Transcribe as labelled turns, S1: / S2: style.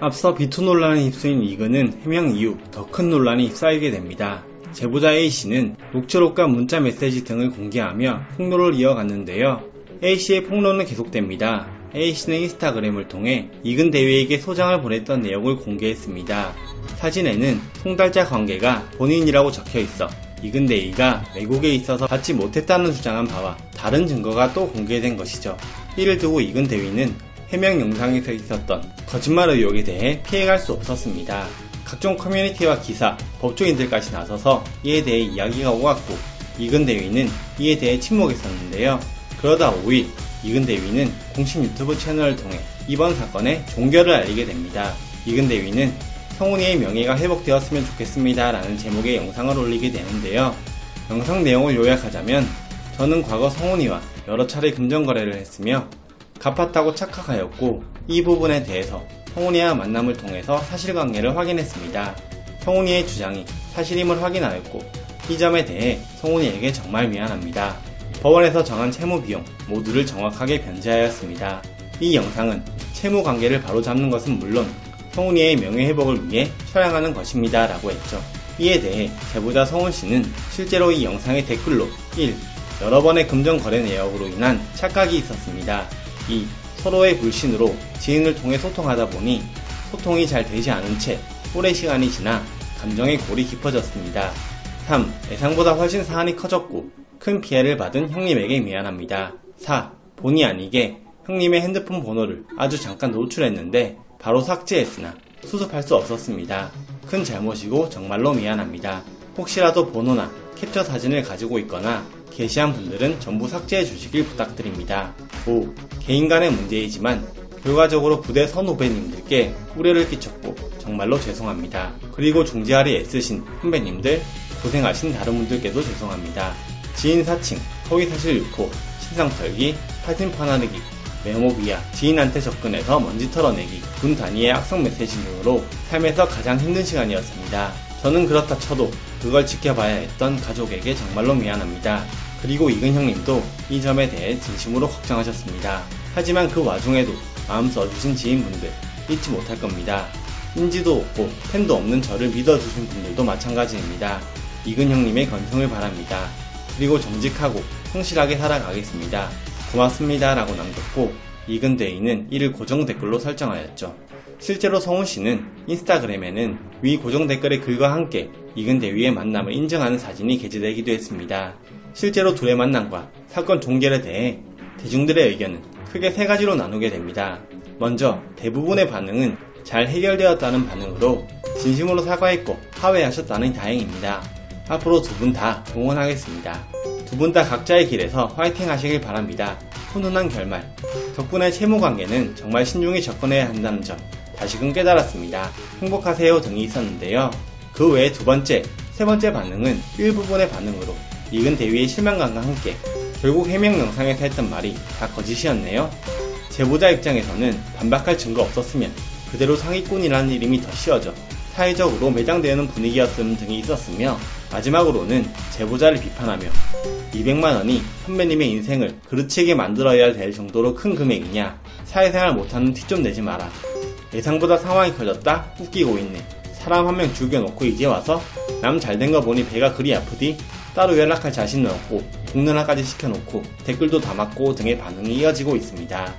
S1: 앞서 비투 논란에 휩쓸린 이근은 해명 이후 더 큰 논란이 휩싸이게 됩니다. 제보자 A씨는 녹취록과 문자 메시지 등을 공개하며 폭로를 이어갔는데요. A씨의 폭로는 계속됩니다. A씨는 인스타그램을 통해 이근 대위에게 소장을 보냈던 내용을 공개했습니다. 사진에는 송달자 관계가 본인이라고 적혀 있어 이근 대위가 외국에 있어서 받지 못했다는 주장한 바와 다른 증거가 또 공개된 것이죠. 이를 두고 이근 대위는 해명 영상에서 있었던 거짓말 의혹에 대해 피해갈 수 없었습니다. 각종 커뮤니티와 기사, 법조인들까지 나서서 이에 대해 이야기가 오갔고 이근 대위는 이에 대해 침묵했었는데요. 그러다 5일 이근 대위는 공식 유튜브 채널을 통해 이번 사건의 종결을 알리게 됩니다. 이근 대위는 성훈이의 명예가 회복되었으면 좋겠습니다 라는 제목의 영상을 올리게 되는데요. 영상 내용을 요약하자면 저는 과거 성훈이와 여러 차례 금전거래를 했으며 갚았다고 착각하였고 이 부분에 대해서 성훈이와 만남을 통해서 사실관계를 확인했습니다. 성훈이의 주장이 사실임을 확인하였고 이 점에 대해 성훈이에게 정말 미안합니다. 법원에서 정한 채무 비용 모두를 정확하게 변제하였습니다. 이 영상은 채무 관계를 바로잡는 것은 물론 성훈이의 명예회복을 위해 촬영하는 것입니다. 라고 했죠. 이에 대해 제보자 성훈 씨는 실제로 이 영상의 댓글로 1. 여러 번의 금전 거래 내역으로 인한 착각이 있었습니다. 2. 서로의 불신으로 지인을 통해 소통하다 보니 소통이 잘 되지 않은 채 오래 시간이 지나 감정의 골이 깊어졌습니다. 3. 예상보다 훨씬 사안이 커졌고 큰 피해를 받은 형님에게 미안합니다. 4. 본의 아니게 형님의 핸드폰 번호를 아주 잠깐 노출했는데 바로 삭제했으나 수습할 수 없었습니다. 큰 잘못이고 정말로 미안합니다. 혹시라도 번호나 캡처 사진을 가지고 있거나 게시한 분들은 전부 삭제해 주시길 부탁드립니다. 5. 개인 간의 문제이지만 결과적으로 부대 선후배님들께 우려를 끼쳤고 정말로 죄송합니다. 그리고 중지하리 애쓰신 선배님들 고생하신 다른 분들께도 죄송합니다. 지인 사칭, 허위 사실 유포, 신상 털기, 사진 파나르기, 메모 비하, 지인한테 접근해서 먼지 털어내기, 군 단위의 악성 메시지 등으로 삶에서 가장 힘든 시간이었습니다. 저는 그렇다 쳐도 그걸 지켜봐야 했던 가족에게 정말로 미안합니다. 그리고 이근 형님도 이 점에 대해 진심으로 걱정하셨습니다. 하지만 그 와중에도 마음 써주신 지인분들 잊지 못할 겁니다. 인지도 없고 팬도 없는 저를 믿어주신 분들도 마찬가지입니다. 이근 형님의 건승을 바랍니다. 그리고 정직하고 성실하게 살아가겠습니다. 고맙습니다. 라고 남겼고 이근 대인은 이를 고정 댓글로 설정하였죠. 실제로 성훈 씨는 인스타그램에는 위 고정 댓글의 글과 함께 이근 대위의 만남을 인정하는 사진이 게재되기도 했습니다. 실제로 둘의 만남과 사건 종결에 대해 대중들의 의견은 크게 세 가지로 나누게 됩니다. 먼저 대부분의 반응은 잘 해결되었다는 반응으로 진심으로 사과했고 화해하셨다는 다행입니다. 앞으로 두 분 다 응원하겠습니다. 두 분 다 각자의 길에서 화이팅 하시길 바랍니다. 훈훈한 결말. 덕분에 채무 관계는 정말 신중히 접근해야 한다는 점 다시금 깨달았습니다. 행복하세요 등이 있었는데요. 그 외에 두 번째, 세 번째 반응은 일부분의 반응으로 이근 대위의 실망감과 함께 결국 해명 영상에서 했던 말이 다 거짓이었네요. 제보자 입장에서는 반박할 증거 없었으면 그대로 상위꾼이라는 이름이 더 씌워져 사회적으로 매장되는 분위기였음 등이 있었으며 마지막으로는 제보자를 비판하며 200만원이 선배님의 인생을 그르치게 만들어야 될 정도로 큰 금액이냐. 사회생활 못하는 티 좀 내지 마라. 예상보다 상황이 커졌다? 웃기고 있네. 사람 한 명 죽여놓고 이제 와서 남 잘된 거 보니 배가 그리 아프디? 따로 연락할 자신은 없고 공론화까지 시켜놓고 댓글도 담았고 등의 반응이 이어지고 있습니다.